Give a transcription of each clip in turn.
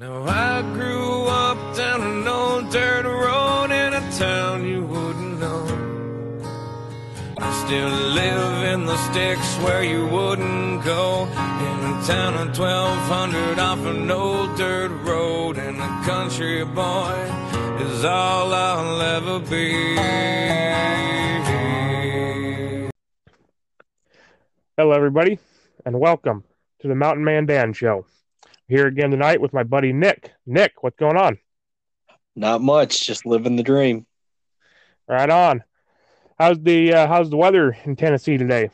Now I grew up down an old dirt road in a town you wouldn't know. I still live in the sticks where you wouldn't go. In a town of 1200 off an old dirt road. And a country boy is all I'll ever be. Hello, everybody, and welcome to the Mountain Man Dan Show. Here again tonight with my buddy Nick. Nick, what's going on? Not much, just living the dream. Right on. How's the uh, how's the weather in Tennessee today?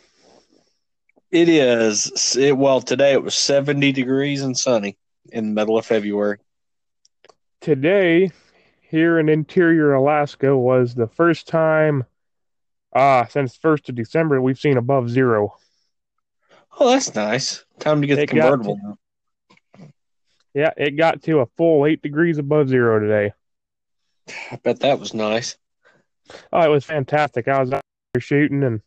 It is it, well today. It was seventy degrees and sunny in the middle of February. Today, here in interior Alaska, was the first time uh, since first of December we've seen above zero. Oh, that's nice. Time to get It the convertible. now. Yeah, it got to a full eight degrees above zero today. I bet that was nice. Oh, it was fantastic. I was out there shooting and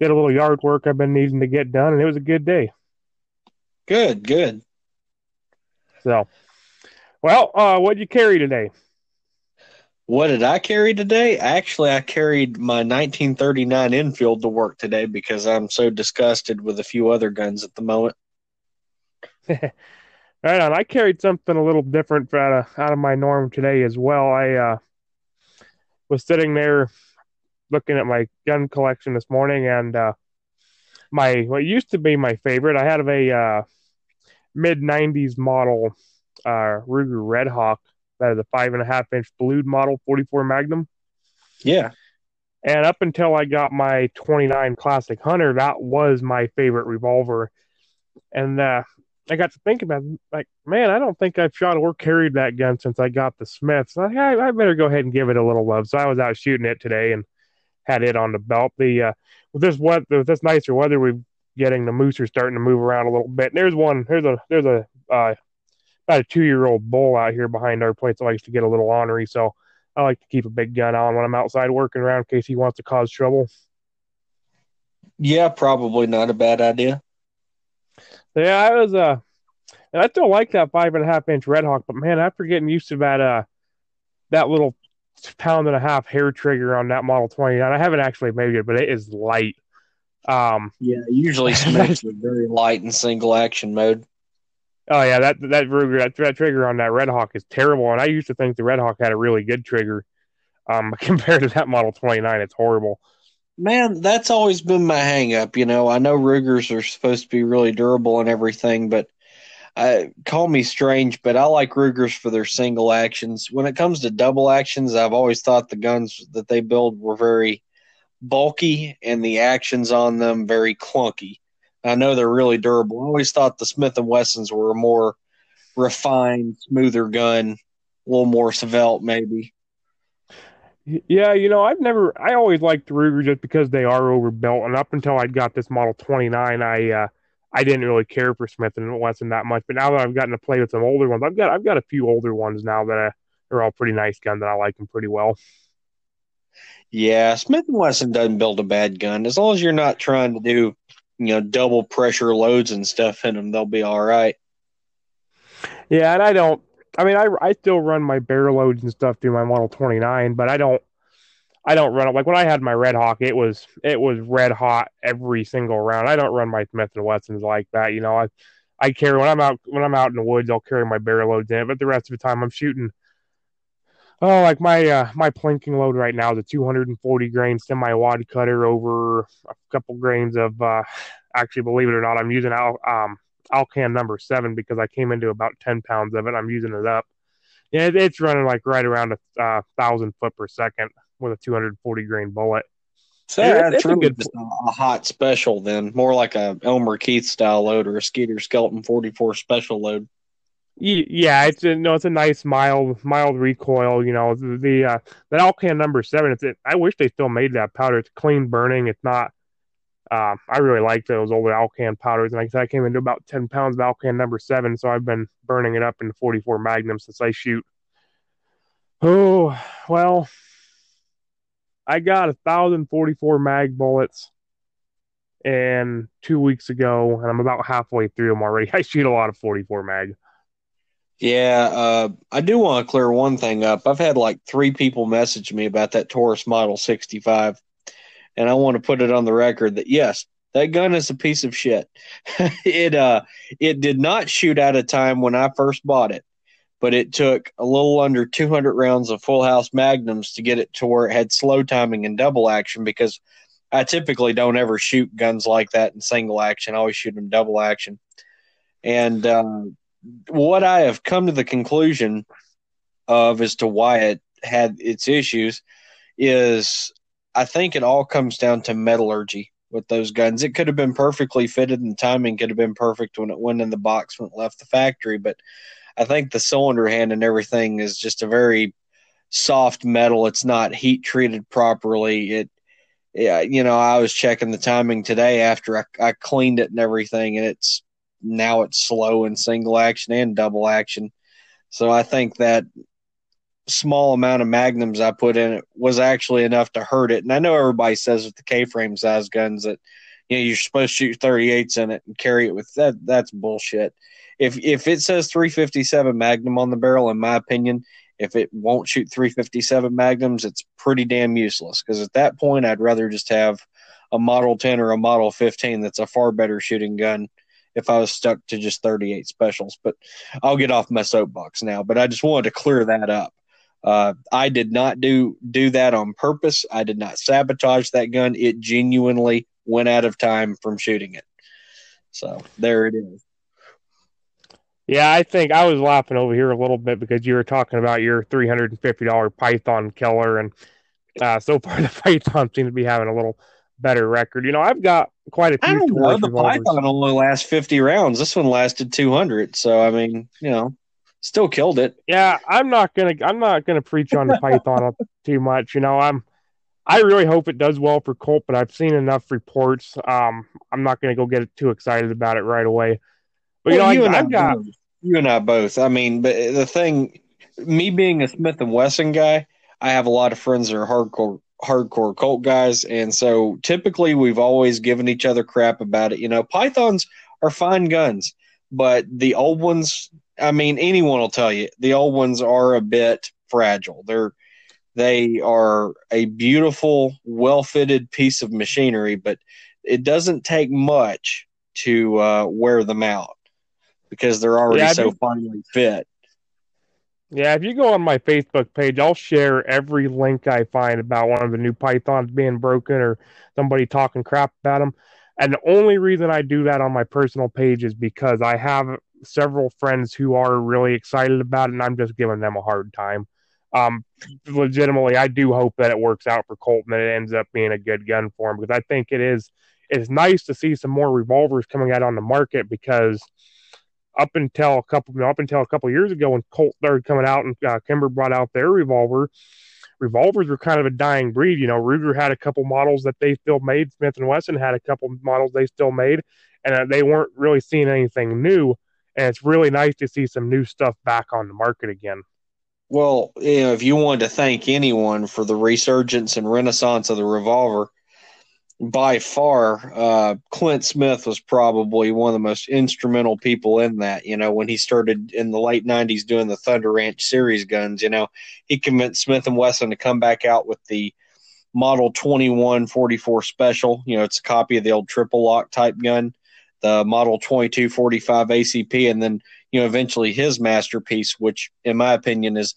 did a little yard work I've been needing to get done, and it was a good day. Good, good. So, well, uh, what'd you carry today? What did I carry today? Actually, I carried my 1939 Enfield to work today because I'm so disgusted with a few other guns at the moment. Right on. I carried something a little different out of out of my norm today as well. I uh, was sitting there looking at my gun collection this morning, and uh, my what used to be my favorite. I had a uh, mid '90s model uh, Ruger Red Hawk that is a five and a half inch blued model, 44 Magnum. Yeah. And up until I got my 29 Classic Hunter, that was my favorite revolver. And uh, I got to thinking about like, man, I don't think I've shot or carried that gun since I got the Smiths. So I, I better go ahead and give it a little love. So I was out shooting it today and had it on the belt. The uh, with this weather, with this nicer weather, we're getting the moose are starting to move around a little bit. And there's one. There's a there's a uh, about a two year old bull out here behind our place that likes to get a little ornery. So I like to keep a big gun on when I'm outside working around in case he wants to cause trouble. Yeah, probably not a bad idea. Yeah, I was uh and I still like that five and a half inch Red Hawk, but man, after getting used to that uh that little pound and a half hair trigger on that Model 29, I haven't actually made it, but it is light. Um Yeah, usually Smiths are very light in single action mode. oh yeah, that that Ruger that, that trigger on that Red Hawk is terrible, and I used to think the Red Hawk had a really good trigger. Um, compared to that Model 29, it's horrible. Man, that's always been my hang up. You know, I know Rugers are supposed to be really durable and everything, but I call me strange, but I like Rugers for their single actions. When it comes to double actions, I've always thought the guns that they build were very bulky and the actions on them very clunky. I know they're really durable. I always thought the Smith and Wessons were a more refined, smoother gun, a little more svelte, maybe. Yeah, you know, I've never, I always liked the Ruger just because they are overbuilt, and up until I got this Model 29, I uh, I didn't really care for Smith and Wesson that much. But now that I've gotten to play with some older ones, I've got I've got a few older ones now that are all pretty nice guns that I like them pretty well. Yeah, Smith and Wesson doesn't build a bad gun as long as you're not trying to do, you know, double pressure loads and stuff in them. They'll be all right. Yeah, and I don't. I mean, I I still run my barrel loads and stuff through my Model 29, but I don't. I don't run it like when I had my Red Hawk. It was it was red hot every single round. I don't run my Smith and Wessons like that. You know, I I carry when I'm out when I'm out in the woods. I'll carry my barrel loads in but the rest of the time I'm shooting. Oh, like my uh, my plinking load right now is a 240 grain semi wad cutter over a couple grains of. Uh, actually, believe it or not, I'm using out um, Alcan number seven because I came into about 10 pounds of it. I'm using it up. Yeah, it, it's running like right around a uh, thousand foot per second with a 240 grain bullet. So Yeah, that's it's a good- just a, a hot special then, more like a Elmer Keith style load or a Skeeter Skelton 44 special load. Yeah, it's a, no, it's a nice mild mild recoil. You know, the, the uh, that Alcan number seven. It's it, I wish they still made that powder. It's clean burning. It's not. Um, I really like those older Alcan powders, and like I said, I came into about ten pounds of Alcan number seven, so I've been burning it up in 44 Magnum since I shoot. Oh well, I got a thousand 44 mag bullets, and two weeks ago, and I'm about halfway through them already. I shoot a lot of 44 mag. Yeah, uh, I do want to clear one thing up. I've had like three people message me about that Taurus Model 65, and I want to put it on the record that yes, that gun is a piece of shit. it uh, it did not shoot out of time when I first bought it, but it took a little under 200 rounds of full house magnums to get it to where it had slow timing and double action because I typically don't ever shoot guns like that in single action. I always shoot them double action. And um, what I have come to the conclusion of as to why it had its issues is I think it all comes down to metallurgy with those guns. It could have been perfectly fitted and timing could have been perfect when it went in the box when it left the factory, but I think the cylinder hand and everything is just a very soft metal. It's not heat treated properly. It yeah, you know, I was checking the timing today after I, I cleaned it and everything, and it's now it's slow in single action and double action. So I think that small amount of magnums I put in it was actually enough to hurt it. And I know everybody says with the K frame size guns that you know you're supposed to shoot 38s in it and carry it with that. That's bullshit. If if it says 357 Magnum on the barrel, in my opinion, if it won't shoot 357 Magnums, it's pretty damn useless. Because at that point, I'd rather just have a Model 10 or a Model 15 that's a far better shooting gun if I was stuck to just 38 specials. But I'll get off my soapbox now. But I just wanted to clear that up. Uh, I did not do do that on purpose. I did not sabotage that gun. It genuinely went out of time from shooting it. So there it is. Yeah, I think I was laughing over here a little bit because you were talking about your three hundred and fifty dollar Python killer, and uh, so far the Python seems to be having a little better record. You know, I've got quite a few. I don't know. The Python only lasts fifty rounds. This one lasted two hundred. So I mean, you know, still killed it. Yeah, I'm not gonna. I'm not gonna preach on the Python too much. You know, I'm. I really hope it does well for Colt, but I've seen enough reports. Um, I'm not gonna go get too excited about it right away. But well, you know, you I, have got both. you and I both. I mean, but the thing, me being a Smith and Wesson guy, I have a lot of friends that are hardcore hardcore Colt guys, and so typically we've always given each other crap about it. You know, Pythons are fine guns, but the old ones, I mean, anyone will tell you the old ones are a bit fragile. They're they are a beautiful, well fitted piece of machinery, but it doesn't take much to uh, wear them out because they're already yeah, so finely fit. Yeah, if you go on my Facebook page, I'll share every link I find about one of the new pythons being broken or somebody talking crap about them. And the only reason I do that on my personal page is because I have several friends who are really excited about it, and I'm just giving them a hard time. Um, legitimately, I do hope that it works out for Colton and it ends up being a good gun for him because I think it is. It's nice to see some more revolvers coming out on the market because up until a couple up until a couple years ago when Colt started coming out and uh, Kimber brought out their revolver, revolvers were kind of a dying breed. You know, Ruger had a couple models that they still made. Smith and Wesson had a couple models they still made, and uh, they weren't really seeing anything new. And it's really nice to see some new stuff back on the market again. Well, you know, if you wanted to thank anyone for the resurgence and renaissance of the revolver, by far, uh, Clint Smith was probably one of the most instrumental people in that. You know, when he started in the late '90s doing the Thunder Ranch series guns, you know, he convinced Smith and Wesson to come back out with the Model 2144 Special. You know, it's a copy of the old triple lock type gun, the Model 2245 ACP, and then you know eventually his masterpiece, which in my opinion is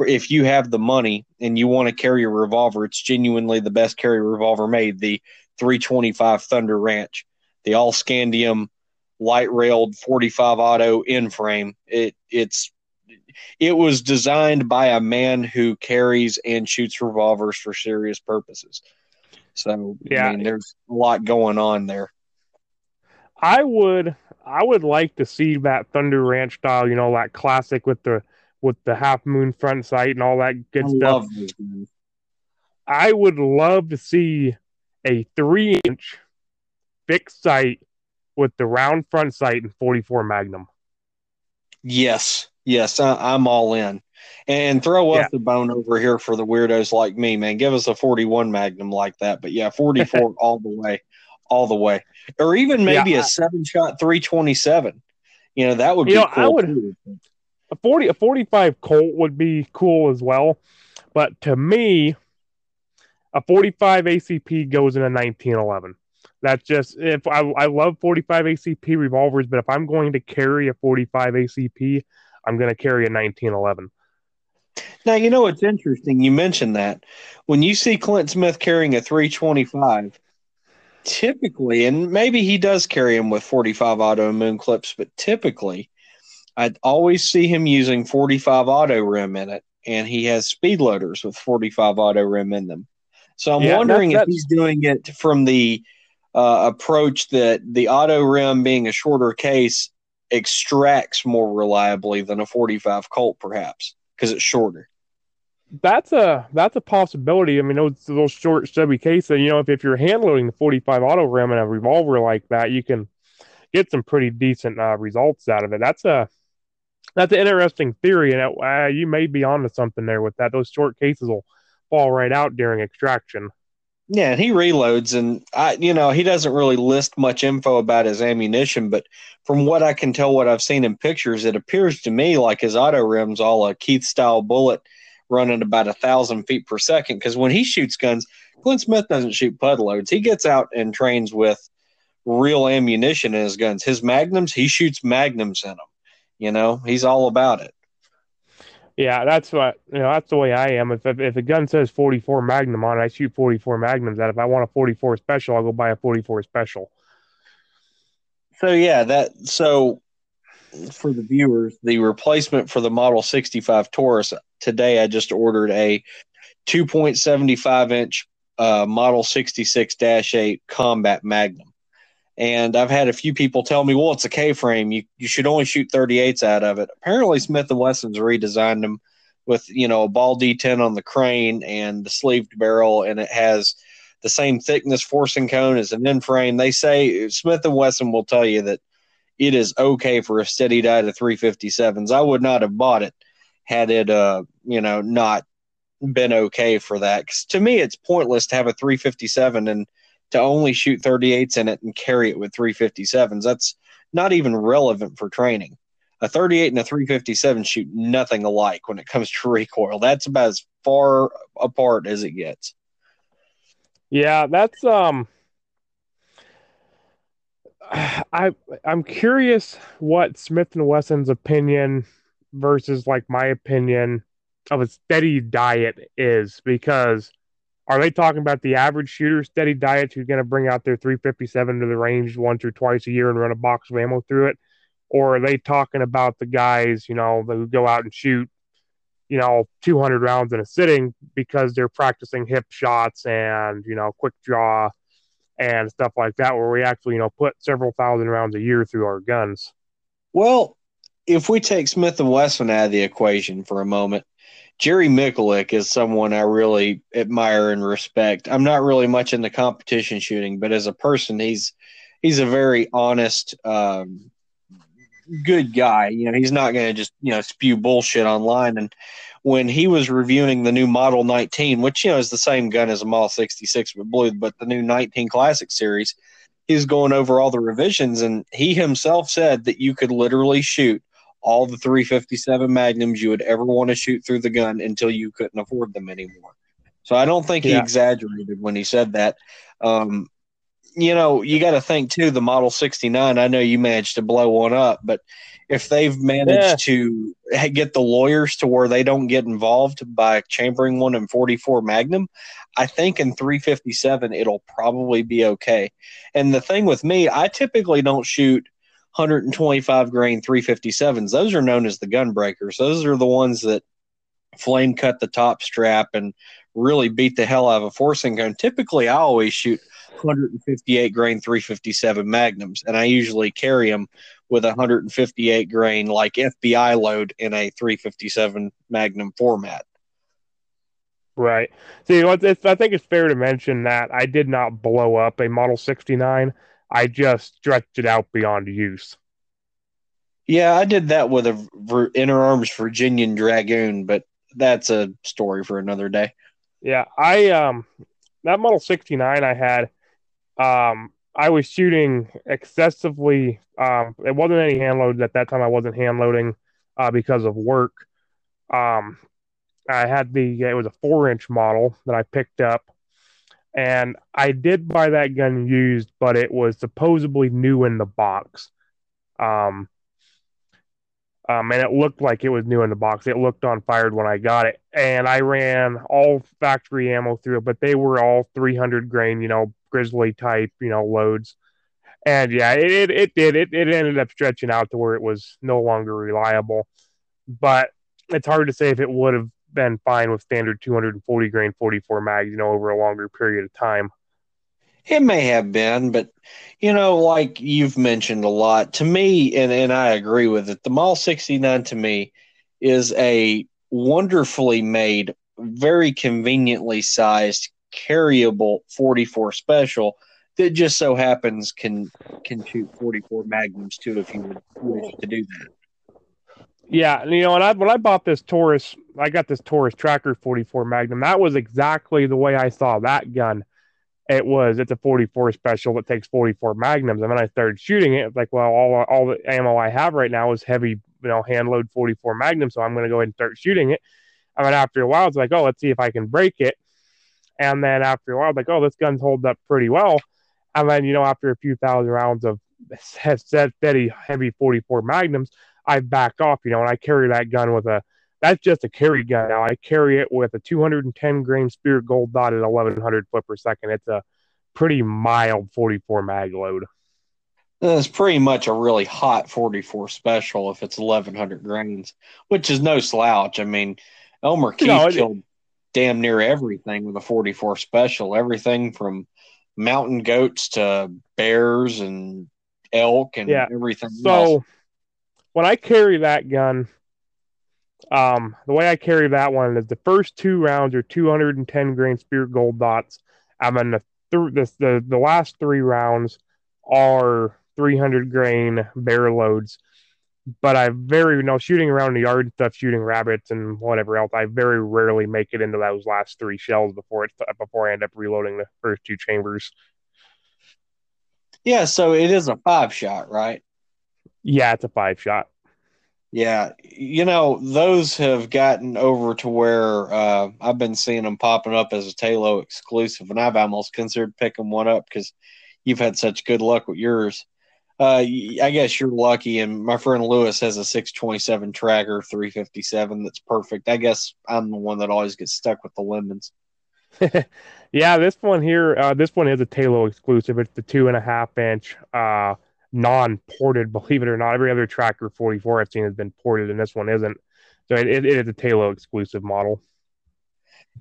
if you have the money and you want to carry a revolver, it's genuinely the best carry revolver made. The 325 Thunder Ranch, the all scandium light railed 45 auto N frame. It it's it was designed by a man who carries and shoots revolvers for serious purposes. So yeah, I mean, there's a lot going on there. I would I would like to see that Thunder Ranch style, you know, that classic with the with the half moon front sight and all that good I stuff. I would love to see a three inch fixed sight with the round front sight and 44 Magnum. Yes, yes, I, am all in. And throw up yeah. the bone over here for the weirdos like me, man. Give us a 41 Magnum like that. But yeah, 44 all the way, all the way. Or even maybe yeah, a seven shot 327. You know, that would be know, cool. I would, too. a 40 a 45 Colt would be cool as well. But to me, a 45 ACP goes in a 1911. That's just if I, I love 45 ACP revolvers, but if I'm going to carry a 45 ACP, I'm going to carry a 1911. Now, you know what's interesting? You mentioned that. When you see Clint Smith carrying a 325, typically, and maybe he does carry him with 45 auto moon clips, but typically, I'd always see him using 45 auto rim in it, and he has speed loaders with 45 auto rim in them. So I'm yeah, wondering if he's doing it from the uh, approach that the auto rim being a shorter case extracts more reliably than a 45 Colt, perhaps because it's shorter. That's a that's a possibility. I mean, those those short stubby cases. You know, if, if you're hand loading the 45 auto rim in a revolver like that, you can get some pretty decent uh, results out of it. That's a that's an interesting theory, and it, uh, you may be onto something there with that. Those short cases will fall right out during extraction. Yeah, and he reloads, and I, you know, he doesn't really list much info about his ammunition, but from what I can tell, what I've seen in pictures, it appears to me like his auto rim's all a Keith style bullet running about a thousand feet per second. Because when he shoots guns, Clint Smith doesn't shoot pud loads. He gets out and trains with real ammunition in his guns. His magnums, he shoots magnums in them. You know, he's all about it. Yeah, that's what you know. That's the way I am. If if, if a gun says 44 Magnum on it, I shoot 44 Magnums. That if I want a 44 special, I'll go buy a 44 special. So yeah, that so for the viewers, the replacement for the Model 65 Taurus today, I just ordered a 2.75 inch uh, Model 66 8 Combat Magnum. And I've had a few people tell me, well, it's a K frame. You you should only shoot 38s out of it. Apparently, Smith Wesson's redesigned them with you know a ball detent on the crane and the sleeved barrel, and it has the same thickness forcing cone as an N frame. They say Smith Wesson will tell you that it is okay for a steady diet of 357s. I would not have bought it had it uh you know not been okay for that. Cause to me, it's pointless to have a 357 and to only shoot 38s in it and carry it with 357s. That's not even relevant for training. A 38 and a 357 shoot nothing alike when it comes to recoil. That's about as far apart as it gets. Yeah, that's um I I'm curious what Smith and Wesson's opinion versus like my opinion of a steady diet is because are they talking about the average shooter steady diet who's going to bring out their 357 to the range once or twice a year and run a box of ammo through it? Or are they talking about the guys, you know, who go out and shoot, you know, 200 rounds in a sitting because they're practicing hip shots and, you know, quick draw and stuff like that, where we actually, you know, put several thousand rounds a year through our guns? Well, if we take Smith and Wesson out of the equation for a moment, Jerry Miculek is someone I really admire and respect. I'm not really much into competition shooting, but as a person, he's he's a very honest, um, good guy. You know, he's not going to just you know spew bullshit online. And when he was reviewing the new Model 19, which you know is the same gun as a Model 66 but blue, but the new 19 Classic series, he's going over all the revisions, and he himself said that you could literally shoot all the 357 magnums you would ever want to shoot through the gun until you couldn't afford them anymore. So I don't think he yeah. exaggerated when he said that. Um, you know, you got to think too. The Model 69. I know you managed to blow one up, but if they've managed yeah. to get the lawyers to where they don't get involved by chambering one in 44 Magnum, I think in 357 it'll probably be okay. And the thing with me, I typically don't shoot 125 grain 357s. Those are known as the gun breakers. Those are the ones that flame cut the top strap and really beat the hell out of a forcing cone. Typically, I always shoot 158 grain 357 magnums, and I usually carry them with a 158 grain like FBI load in a 357 magnum format. Right. See, I think it's fair to mention that I did not blow up a Model 69. I just stretched it out beyond use. Yeah, I did that with a Interarms Virginian Dragoon, but that's a story for another day. Yeah, I um that Model 69 I had um I was shooting excessively um it wasn't any hand loads at that time I wasn't hand loading uh, because of work. Um, I had the it was a four inch model that I picked up, and I did buy that gun used, but it was supposedly new in the box. Um, um, and it looked like it was new in the box. It looked on fired when I got it, and I ran all factory ammo through it, but they were all 300 grain, you know, grizzly type, you know, loads. And yeah, it it, it did it it ended up stretching out to where it was no longer reliable. But it's hard to say if it would have been fine with standard 240 grain 44 mags, you know, over a longer period of time. It may have been, but you know, like you've mentioned a lot to me, and, and I agree with it. The Model 69 to me is a wonderfully made, very conveniently sized, carryable 44 special that just so happens can can shoot 44 magnums too if you would wish to do that. Yeah, you know, and I when I bought this Taurus, I got this Taurus Tracker 44 Magnum. That was exactly the way I saw that gun. It was it's a 44 special that takes 44 Magnums, and then I started shooting it. It's like, well, all all the ammo I have right now is heavy, you know, hand load 44 Magnum, so I'm going to go ahead and start shooting it. And then after a while, it's like, oh, let's see if I can break it. And then after a while, like, oh, this gun's holding up pretty well. And then you know, after a few thousand rounds of steady heavy 44 Magnums, I back off, you know, and I carry that gun with a that's just a carry gun now. I carry it with a 210 grain Speer Gold dot at 1100 foot per second. It's a pretty mild 44 mag load. It's pretty much a really hot 44 special if it's 1100 grains, which is no slouch. I mean, Elmer Keith no, killed damn near everything with a 44 special. Everything from mountain goats to bears and elk and yeah. everything. So. Else when I carry that gun, um, the way I carry that one is the first two rounds are 210 grain Speer Gold dots, and then the th- the, the the last three rounds are 300 grain bear loads. But I very you know shooting around the yard and stuff, shooting rabbits and whatever else. I very rarely make it into those last three shells before it before I end up reloading the first two chambers. Yeah, so it is a five shot, right? Yeah, it's a five shot. Yeah, you know those have gotten over to where uh, I've been seeing them popping up as a Talo exclusive, and I've almost considered picking one up because you've had such good luck with yours. Uh, I guess you're lucky, and my friend Lewis has a 627 Tracker 357 that's perfect. I guess I'm the one that always gets stuck with the lemons. yeah, this one here, uh, this one is a Talo exclusive. It's the two and a half inch. Uh, non-ported, believe it or not. Every other Tracker 44 I've seen has been ported, and this one isn't. So it, it is a Talo exclusive model.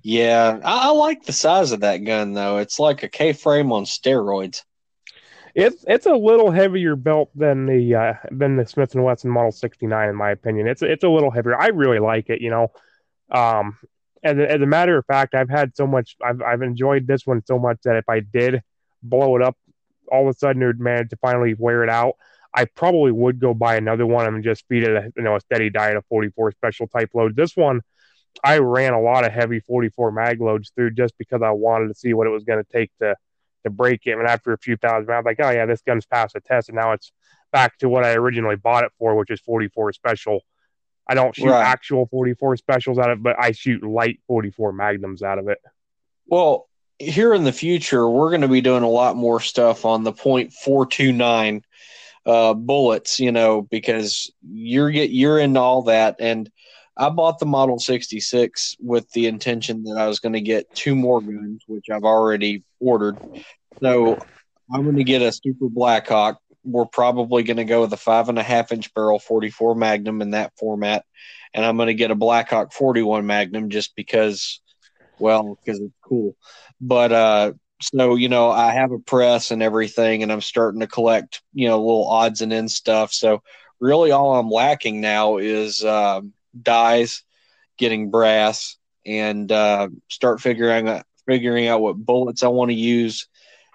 Yeah, I, I, like the size of that gun though. It's like a K frame on steroids. It's it's a little heavier belt than the uh, than the Smith and Wesson Model 69, in my opinion. It's it's a little heavier. I really like it. You know, um, as a, as a matter of fact, I've had so much. I've I've enjoyed this one so much that if I did blow it up all of a sudden would manage to finally wear it out, I probably would go buy another one and just feed it a, you know a steady diet of 44 special type loads. This one, I ran a lot of heavy 44 mag loads through just because I wanted to see what it was going to take to to break it. And after a few thousand rounds, like, oh yeah, this gun's passed the test, and now it's back to what I originally bought it for, which is 44 special. I don't shoot right. actual 44 specials out of it, but I shoot light 44 magnums out of it. Well, here in the future, we're going to be doing a lot more stuff on the point four two nine uh, bullets. You know, because you're get you're into all that, and I bought the Model sixty six with the intention that I was going to get two more guns, which I've already ordered. So I'm going to get a Super Blackhawk. We're probably going to go with a five and a half inch barrel 44 Magnum in that format, and I'm going to get a Blackhawk 41 Magnum just because well because it's cool. But uh, so you know, I have a press and everything, and I'm starting to collect you know little odds and ends stuff. So really, all I'm lacking now is uh, dies, getting brass, and uh, start figuring out figuring out what bullets I want to use.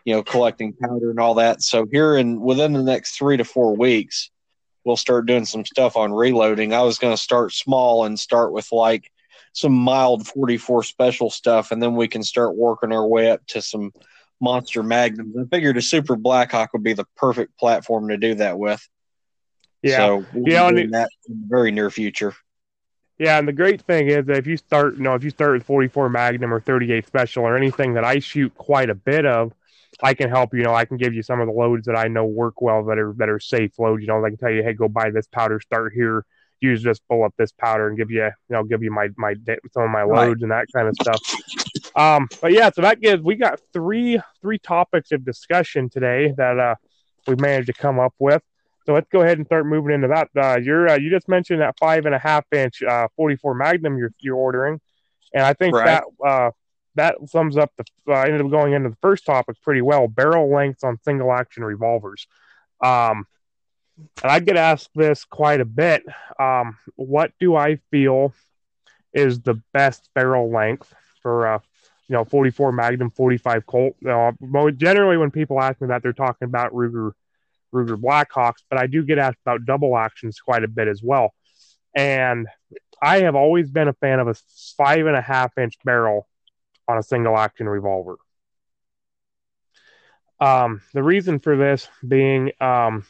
You know, collecting powder and all that. So here in within the next three to four weeks, we'll start doing some stuff on reloading. I was going to start small and start with like some mild 44 special stuff, and then we can start working our way up to some monster magnums. I figured a Super Blackhawk would be the perfect platform to do that with. Yeah, so we'll yeah, that in the very near future. Yeah, and the great thing is that if you start, you know, if you start with 44 Magnum or 38 Special or anything that I shoot quite a bit of, I can help you. You know, I can give you some of the loads that I know work well that are that are safe loads. You know, I can tell you, hey, go buy this powder, start here, use just pull up this powder, and give you, you know, give you my my some of my loads right. and that kind of stuff. Um, but yeah, so that gives we got three three topics of discussion today that uh we managed to come up with. So let's go ahead and start moving into that. Uh, you're uh, you just mentioned that five and a half inch uh, 44 Magnum you're you're ordering, and I think right. that uh, that sums up the. Uh, I ended up going into the first topic pretty well. Barrel lengths on single action revolvers. Um, and I get asked this quite a bit. Um, what do I feel is the best barrel length for uh, you know 44 Magnum, 45 Colt? You generally when people ask me that, they're talking about Ruger Ruger Blackhawks, but I do get asked about double actions quite a bit as well. And I have always been a fan of a five and a half inch barrel on a single action revolver. Um, the reason for this being um,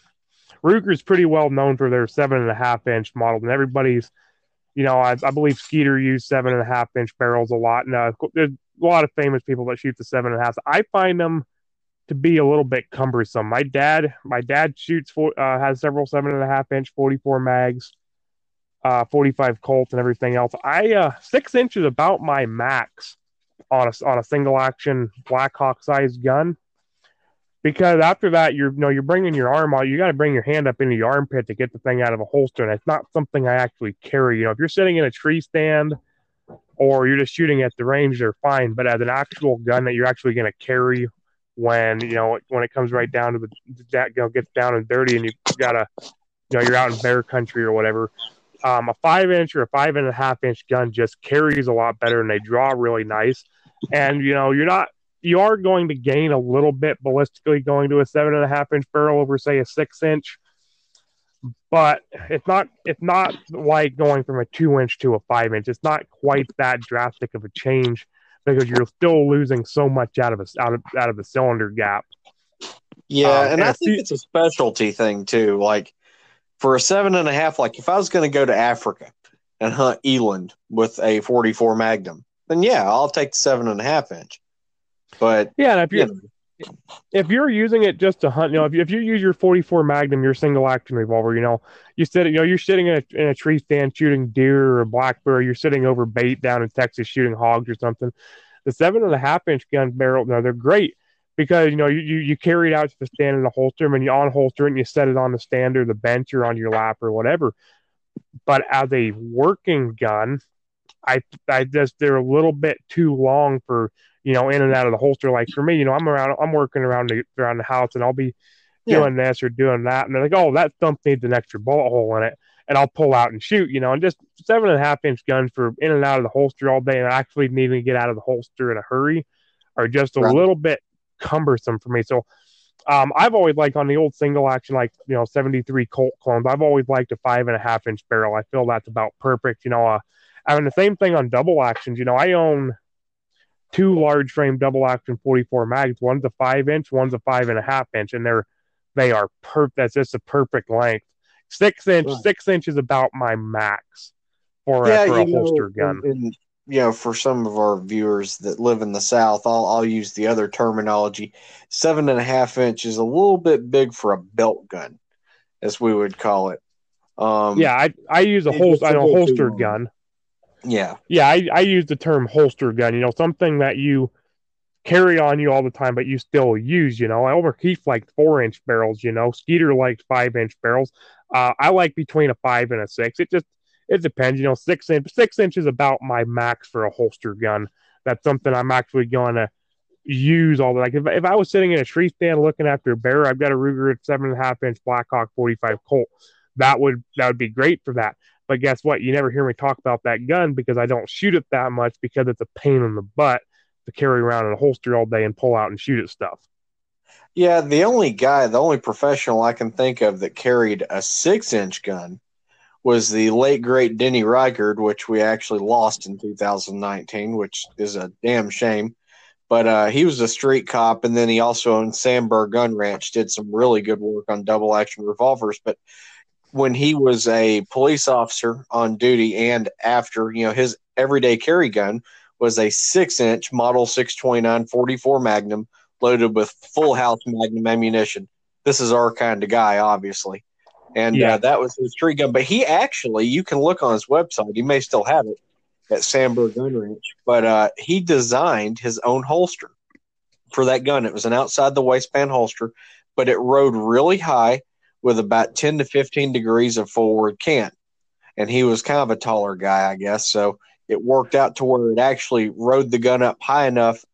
Ruger's pretty well known for their seven and a half inch model, and everybody's, you know, I, I believe Skeeter used seven and a half inch barrels a lot. And uh, there's a lot of famous people that shoot the seven and a half. I find them to be a little bit cumbersome. My dad, my dad shoots for uh, has several seven and a half inch 44 mags, uh, 45 Colt and everything else. I uh, six inches about my max on a on a single action Blackhawk sized gun. Because after that, you're you know you're bringing your arm out. You got to bring your hand up into your armpit to get the thing out of a holster, and it's not something I actually carry. You know, if you're sitting in a tree stand or you're just shooting at the range, they're fine. But as an actual gun that you're actually going to carry when you know when it comes right down to the that you know gets down and dirty and you gotta you know you're out in bear country or whatever um, a five inch or a five and a half inch gun just carries a lot better and they draw really nice and you know you're not you are going to gain a little bit ballistically going to a seven and a half inch barrel over say a six inch but it's not it's not like going from a two inch to a five inch it's not quite that drastic of a change because you're still losing so much out of a out of out of the cylinder gap. Yeah, um, and, and I think it's a specialty thing too. Like for a seven and a half, like if I was going to go to Africa and hunt eland with a 44 Magnum, then yeah, I'll take the seven and a half inch. But yeah, if you're you know, if you're using it just to hunt, you know, if you, if you use your 44 Magnum, your single action revolver, you know, you sit, you know, you're sitting in a, in a tree stand shooting deer or a black bear, you're sitting over bait down in Texas shooting hogs or something. The seven and a half inch gun barrel, no, they're great because you know you, you, you carry it out to the stand in the holster and you unholster it and you set it on the stand or the bench or on your lap or whatever. But as a working gun, I I just they're a little bit too long for you know, in and out of the holster. Like for me, you know, I'm around, I'm working around the, around the house and I'll be doing yeah. this or doing that. And they're like, oh, that stump needs an extra bullet hole in it. And I'll pull out and shoot, you know, and just seven and a half inch guns for in and out of the holster all day and actually needing to get out of the holster in a hurry are just a right. little bit cumbersome for me. So, um, I've always liked on the old single action, like, you know, 73 Colt clones, I've always liked a five and a half inch barrel. I feel that's about perfect. You know, uh, I mean, the same thing on double actions. You know, I own two large frame double action 44 mags. One's a five inch, one's a five and a half inch, and they're they are perfect. That's just a perfect length. Six inch, right. six inch is about my max for, yeah, a, for a holster know, gun. And, and, you know, for some of our viewers that live in the South, I'll I'll use the other terminology. Seven and a half inch is a little bit big for a belt gun, as we would call it. Um, yeah, I I use a holster, know holster gun. Yeah. Yeah, I, I use the term holster gun, you know, something that you carry on you all the time, but you still use, you know. Albert Keith liked four inch barrels, you know. Skeeter liked five inch barrels. Uh, I like between a five and a six. It just it depends, you know. Six inch six inches about my max for a holster gun. That's something I'm actually going to use all the like. If, if I was sitting in a tree stand looking after a bear, I've got a Ruger at seven and a half inch Blackhawk 45 Colt. That would that would be great for that. But guess what? You never hear me talk about that gun because I don't shoot it that much because it's a pain in the butt to carry around in a holster all day and pull out and shoot at stuff. Yeah, the only guy, the only professional I can think of that carried a six inch gun was the late great Denny Reichard, which we actually lost in 2019, which is a damn shame. But uh, he was a street cop, and then he also owned Sandberg Gun Ranch, did some really good work on double action revolvers. But when he was a police officer on duty and after, you know, his everyday carry gun was a six inch Model 629 44 Magnum loaded with full house Magnum ammunition. This is our kind of guy, obviously. And Yeah. uh, that was his tree gun. But he actually, you can look on his website, he may still have it at Sandberg Gun Ranch, but uh, he designed his own holster for that gun. It was an outside the waistband holster, but it rode really high with about 10 to 15 degrees of forward cant. And he was kind of a taller guy, I guess. So it worked out to where it actually rode the gun up high enough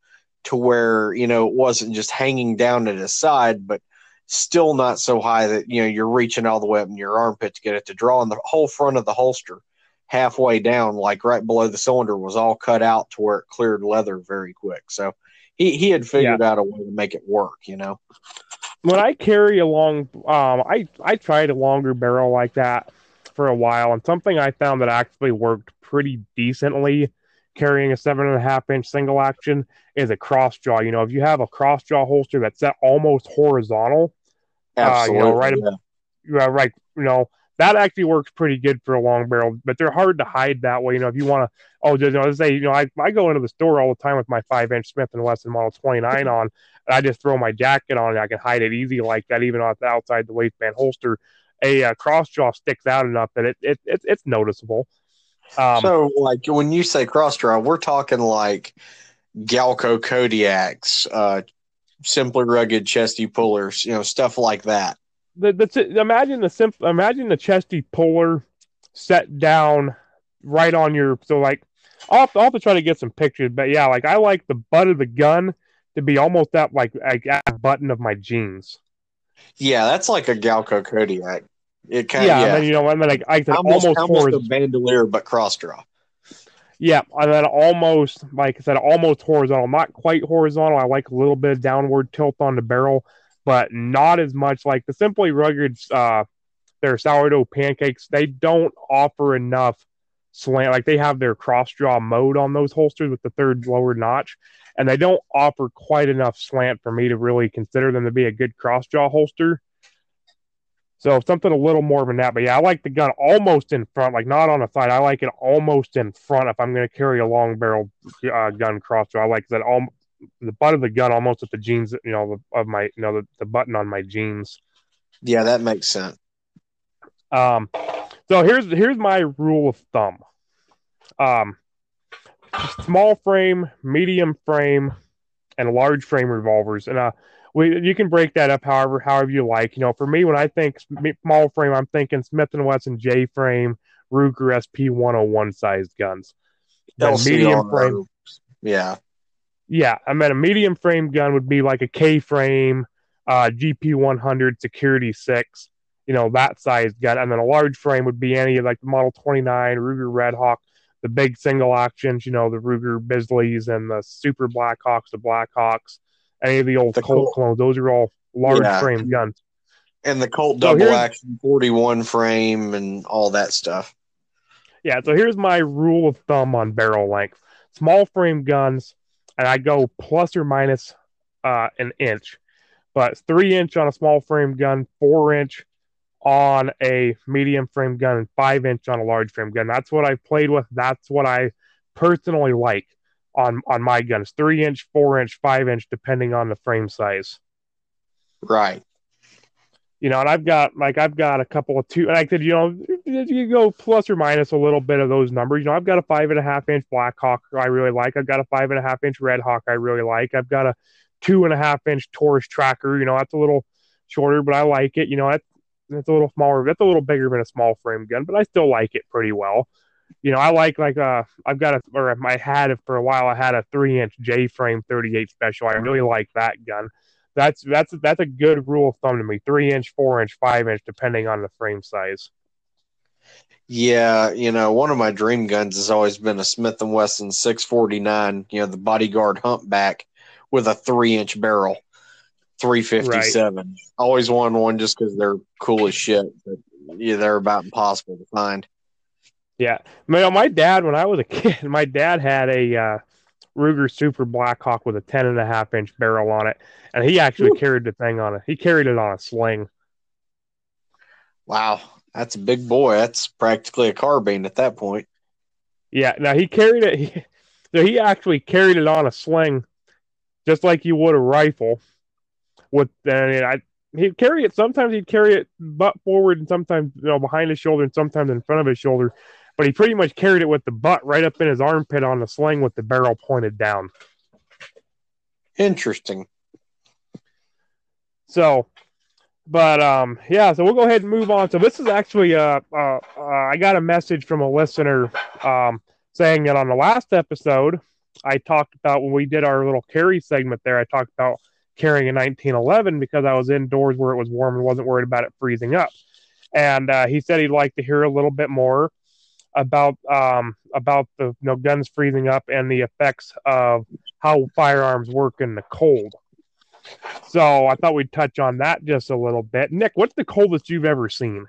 to where, you know, it wasn't just hanging down at his side, but still not so high that, you know, you're reaching all the way up in your armpit to get it to draw. And the whole front of the holster, halfway down, like right below the cylinder, was all cut out to where it cleared leather very quick. So he, he had figured out a way to make it work, you know. When I carry a long, um, I I tried a longer barrel like that for a while, and something I found that actually worked pretty decently carrying a seven and a half inch single action is a cross draw. You know, if you have a cross draw holster that's set almost horizontal, Uh, you know, right yeah. right, you know, that actually works pretty good for a long barrel, but they're hard to hide that way. You know, if you want to, oh, you know, say, you know, I, I go into the store all the time with my five inch Smith and Wesson Model 29 on, and I just throw my jacket on and I can hide it easy like that, even off the outside the waistband holster. A uh, cross draw sticks out enough that it, it, it it's noticeable. Um, so, like when you say cross draw, we're talking like Galco Kodiaks, uh, simply rugged chesty pullers, you know, stuff like that. The, the imagine the simple imagine the chesty puller set down right on your so like I'll have, to, I'll have to try to get some pictures but yeah like I like the butt of the gun to be almost at like, like button of my jeans Yeah, that's like a Galco Kodiak. It kind yeah, of and then you know and then like I said almost, almost, almost a bandolier, but cross draw. yeah and then almost like I said almost horizontal not quite horizontal I like a little bit of downward tilt on the barrel but not as much. Like the simply rugged uh their sourdough pancakes they don't offer enough slant like they have their cross draw mode on those holsters with the third lower notch and they don't offer quite enough slant for me to really consider them to be a good cross draw holster. So something a little more than that but yeah i like the gun almost in front like not on the side i like it almost in front if i'm going to carry a long barrel uh, gun cross draw i like that all the butt of the gun almost at the jeans you know of my you know the, the button on my jeans Yeah, that makes sense. um, so here's here's my rule of thumb. Um, small frame, medium frame, and large frame revolvers, and uh, we you can break that up however however you like. You know, for me, when I think small frame, I'm thinking Smith and Wesson J frame, Ruger SP 101 sized guns. Medium frame, Yeah, yeah, I mean a medium frame gun would be like a K frame, uh, GP 100, Security 6, you know, that size gun. And then a large frame would be any like the Model 29, Ruger Red Hawk, the big single actions, you know, the Ruger Bisleys and the Super Blackhawks, the Blackhawks, any of the old The Colt Colt. clones. Those are all large Yeah. frame guns. and the Colt double action 41 frame and all that stuff. Yeah, so here's my rule of thumb on barrel length. Small frame guns, and I go plus or minus uh, an inch, but three inch on a small frame gun, four inch on a medium frame gun, and five inch on a large frame gun. That's what I've played with. That's what I personally like on on my guns. Three inch, four inch, five inch, depending on the frame size Right. You know, and I've got like I've got a couple of two, and I could, you know, you go plus or minus a little bit of those numbers. You know, I've got a five and a half inch Black Hawk I really like. I've got a five and a half inch Red Hawk I really like. I've got a two and a half inch Taurus Tracker. You know, that's a little shorter, but I like it. You know, that's that's a little smaller. That's a little bigger than a small frame gun, but I still like it pretty well. You know, I like like uh I've got a or I had it for a while. I had a three inch J frame 38 special. I really like that gun that's that's that's a good rule of thumb to me. Three inch, four inch, five inch, depending on the frame size. Yeah, you know, one of my dream guns has always been a Smith and Wesson 649. You know, the bodyguard humpback with a three inch barrel, 357. Always wanted one just because they're cool as shit, but yeah, they're about impossible to find. Yeah, know, my dad when I was a kid, my dad had a uh, Ruger Super Blackhawk with a ten and a half inch barrel on it, and he actually Woo. carried the thing on it. He carried it on a sling. Wow, That's a big boy. That's practically a carbine at that point. Yeah. Now he carried it. He, so he actually carried it on a sling, just like you would a rifle. With and I, he'd carry it. Sometimes he'd carry it butt forward, and sometimes you know behind his shoulder, and sometimes in front of his shoulder. But he pretty much carried it with the butt right up in his armpit on the sling with the barrel pointed down. Interesting. So, but um, yeah. So we'll go ahead and move on. So this is actually uh, uh, uh I got a message from a listener um saying that on the last episode I talked about when we did our little carry segment there. I talked about carrying a 1911 because I was indoors where it was warm and wasn't worried about it freezing up. And uh, he said he'd like to hear a little bit more about um, about the you know, guns freezing up and the effects of how firearms work in the cold. So I thought we'd touch on that just a little bit. Nick, what's the coldest you've ever seen?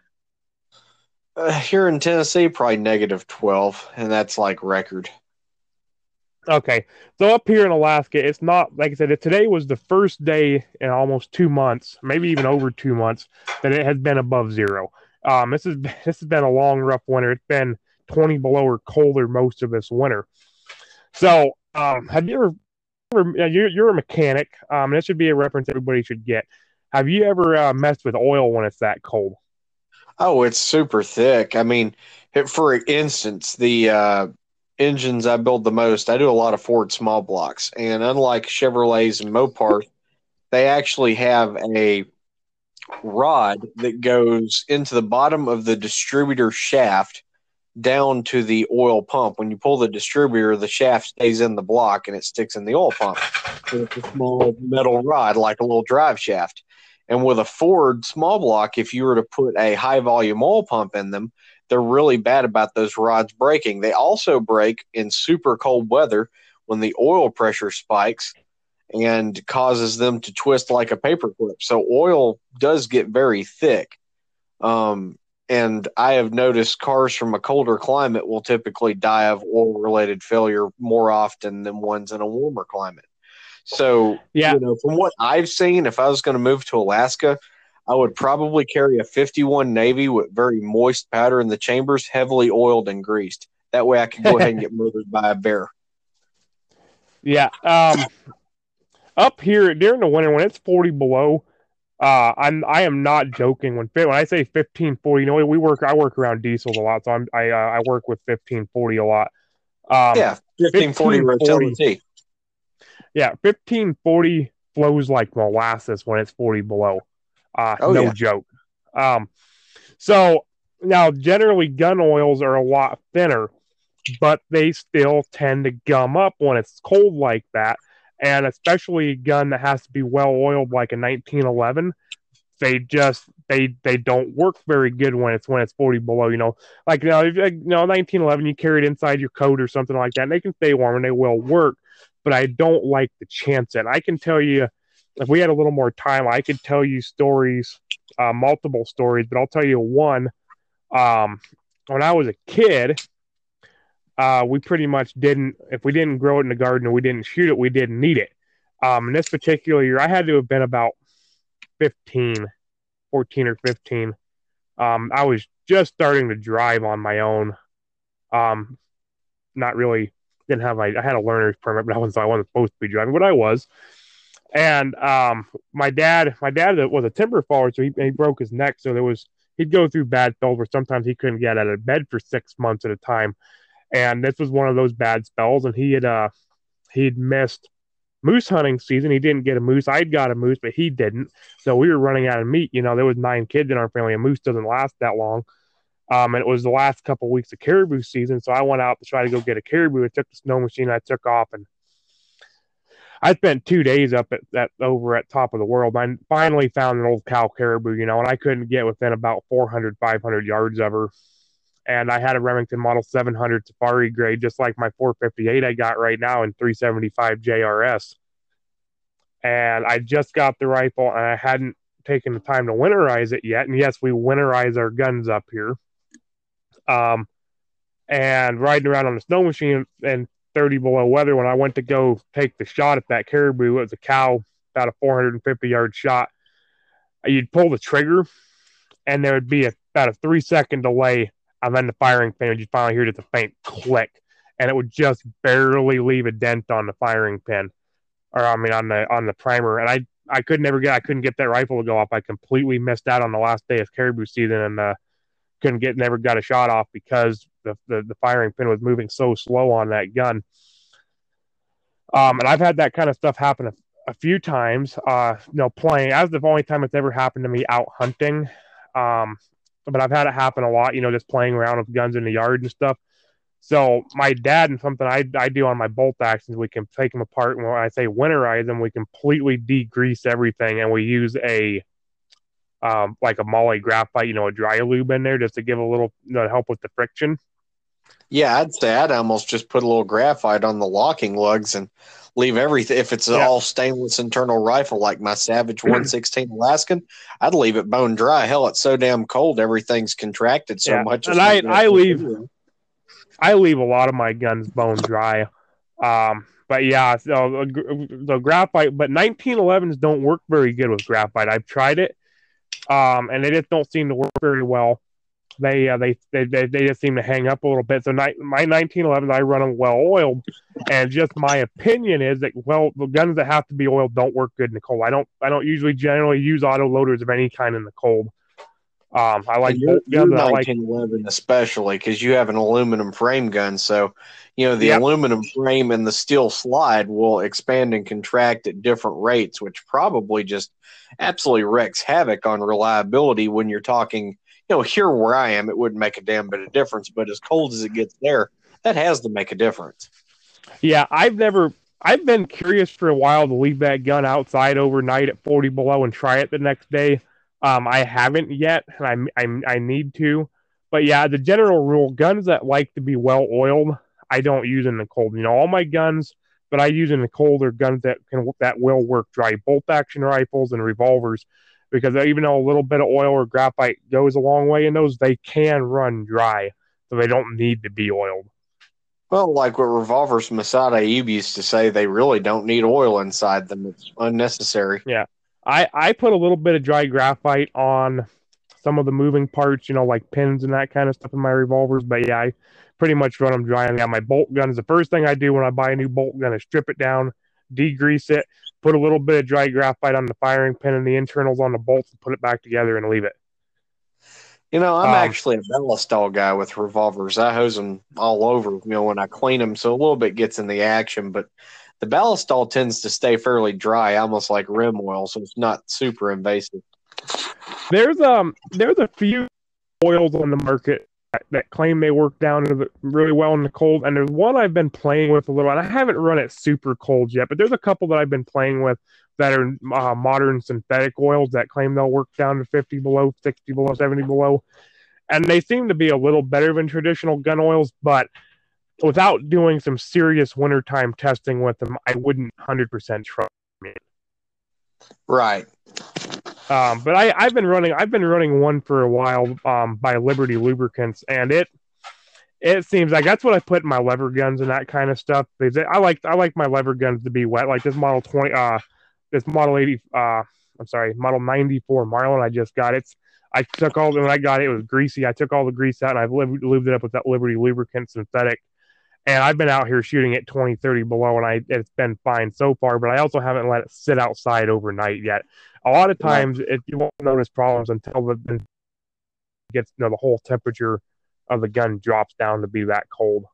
Uh, here in Tennessee, probably negative 12, and that's like record. Okay, so up here in Alaska, it's not like I said. Today was the first day in almost two months, maybe even over two months, that it has been above zero. Um, this has this has been a long, rough winter. It's been 20 below or colder most of this winter. So, um, have you ever? You're, you're a mechanic. Um, this should be a reference everybody should get. Have you ever uh, messed with oil when it's that cold? Oh, it's super thick. I mean, for instance, the uh, engines I build the most, I do a lot of Ford small blocks, and unlike Chevrolets and Mopars, they actually have a rod that goes into the bottom of the distributor shaft down to the oil pump. When you pull the distributor, the shaft stays in the block and it sticks in the oil pump. it's a small metal rod, like a little drive shaft. And with a Ford small block, if you were to put a high volume oil pump in them, they're really bad about those rods breaking. They also break in super cold weather when the oil pressure spikes and causes them to twist like a paperclip. So oil does get very thick. Um, and I have noticed cars from a colder climate will typically die of oil related failure more often than ones in a warmer climate. So, yeah. you know, from what I've seen, if I was going to move to Alaska, I would probably carry a 51 Navy with very moist powder in the chambers, heavily oiled and greased. That way I can go ahead and get murdered by a bear. Yeah. Um, up here during the winter when it's 40 below, uh, I'm I am not joking when when I say 1540. You know, we work I work around diesels a lot, so I'm I uh, I work with 1540 a lot. Um, yeah, 1540 Rotella. Yeah, 1540 flows like molasses when it's 40 below. Uh, oh, no yeah. joke. Um, so now generally gun oils are a lot thinner, but they still tend to gum up when it's cold like that. And especially a gun that has to be well oiled like a 1911, they just they they don't work very good when it's when it's 40 below. You know, like you know, if, you know 1911, you carry it inside your coat or something like that, and they can stay warm and they will work. But I don't like the chance. And I can tell you if we had a little more time, I could tell you stories, uh, multiple stories, but I'll tell you one. Um, when I was a kid, uh, we pretty much didn't, if we didn't grow it in the garden or we didn't shoot it, we didn't need it. Um, in this particular year, I had to have been about 15, 14 or 15. Um, I was just starting to drive on my own. Um, not really, didn't have my, I had a learner's permit, but I wasn't, I wasn't supposed to be driving, but I was. And um, my dad, my dad was a timber faller, so he, he broke his neck. So there was he'd go through bad where sometimes he couldn't get out of bed for six months at a time. And this was one of those bad spells. And he had uh he'd missed moose hunting season. He didn't get a moose. I'd got a moose, but he didn't. So we were running out of meat. You know, there was nine kids in our family. A moose doesn't last that long. Um, and it was the last couple of weeks of caribou season. So I went out to try to go get a caribou. I took the snow machine. I took off and I spent two days up at that over at top of the world. I finally found an old cow caribou, you know, and I couldn't get within about 400, 500 yards of her. And I had a Remington Model 700 Safari grade, just like my 458 I got right now in 375 JRS. And I just got the rifle, and I hadn't taken the time to winterize it yet. And yes, we winterize our guns up here. Um, and riding around on the snow machine and 30 below weather when I went to go take the shot at that caribou. It was a cow, about a 450 yard shot. You'd pull the trigger, and there would be a, about a three second delay, and then the firing pin would you finally hear just a faint click, and it would just barely leave a dent on the firing pin, or I mean on the on the primer, and I I could never get I couldn't get that rifle to go off. I completely missed out on the last day of caribou season and uh, couldn't get never got a shot off because the, the, the firing pin was moving so slow on that gun. Um, and I've had that kind of stuff happen a, a few times. Uh, you know, playing as the only time it's ever happened to me out hunting. Um, but I've had it happen a lot. You know, just playing around with guns in the yard and stuff. So my dad and something I, I do on my bolt actions, we can take them apart. And when I say winterize them, we completely degrease everything, and we use a um, like a moly graphite, you know, a dry lube in there just to give a little you know, help with the friction. Yeah, I'd say I'd almost just put a little graphite on the locking lugs and leave everything. If it's yeah. all stainless internal rifle like my Savage 116 Alaskan, I'd leave it bone dry. Hell, it's so damn cold, everything's contracted so yeah. much. And I, I leave. I leave a lot of my guns bone dry. Um, but yeah, so the graphite, but 1911s don't work very good with graphite. I've tried it, um, and they just don't seem to work very well. They, uh, they, they, they, they just seem to hang up a little bit. So my 1911s, I run them well oiled, and just my opinion is that well, the guns that have to be oiled don't work good in the cold. I don't, I don't usually generally use auto loaders of any kind in the cold. Um, I like your, your 1911 like, especially because you have an aluminum frame gun. So, you know, the yep. aluminum frame and the steel slide will expand and contract at different rates, which probably just absolutely wrecks havoc on reliability when you're talking, you know, here where I am, it wouldn't make a damn bit of difference. But as cold as it gets there, that has to make a difference. Yeah, I've never, I've been curious for a while to leave that gun outside overnight at 40 below and try it the next day um, I haven't yet, and I, I I need to. But yeah, the general rule: guns that like to be well oiled, I don't use in the cold. You know, all my guns that I use in the cold are guns that can that will work dry. Bolt action rifles and revolvers, because even though a little bit of oil or graphite goes a long way in those, they can run dry, so they don't need to be oiled. Well, like what revolvers Massad Ayoob used to say, they really don't need oil inside them. It's unnecessary. Yeah. I I put a little bit of dry graphite on some of the moving parts, you know, like pins and that kind of stuff in my revolvers. But yeah, I pretty much run them dry. And yeah, my bolt gun is the first thing I do when I buy a new bolt gun is strip it down, degrease it, put a little bit of dry graphite on the firing pin and the internals on the bolts, and put it back together and leave it. You know, I'm um, actually a ballistol guy with revolvers. I hose them all over, you know, when I clean them, so a little bit gets in the action. But the ballistol tends to stay fairly dry, almost like Rem oil, so it's not super invasive. There's um there's a few oils on the market that, claim they work down really well in the cold, and there's one I've been playing with a little, and I haven't run it super cold yet, but there's a couple that I've been playing with that are uh, modern synthetic oils that claim they'll work down to 50 below, 60 below, 70 below, and they seem to be a little better than traditional gun oils, but without doing some serious wintertime testing with them, I wouldn't 100% trust me. Right. Um, but I, I've been running, I've been running one for a while um, by Liberty Lubricants, and it it seems like that's what I put in my lever guns and that kind of stuff. Because I like I like my lever guns to be wet, like this model twenty, uh, this model eighty, uh, I'm sorry, model ninety four Marlin I just got. It's I took all when I got it, it was greasy. I took all the grease out and I've lubed it up with that Liberty Lubricant synthetic and I've been out here shooting at 20, 30 below, and I it's been fine so far. But I also haven't let it sit outside overnight yet. A lot of times, it, you won't notice problems until the gets you know the whole temperature of the gun drops down to be that cold.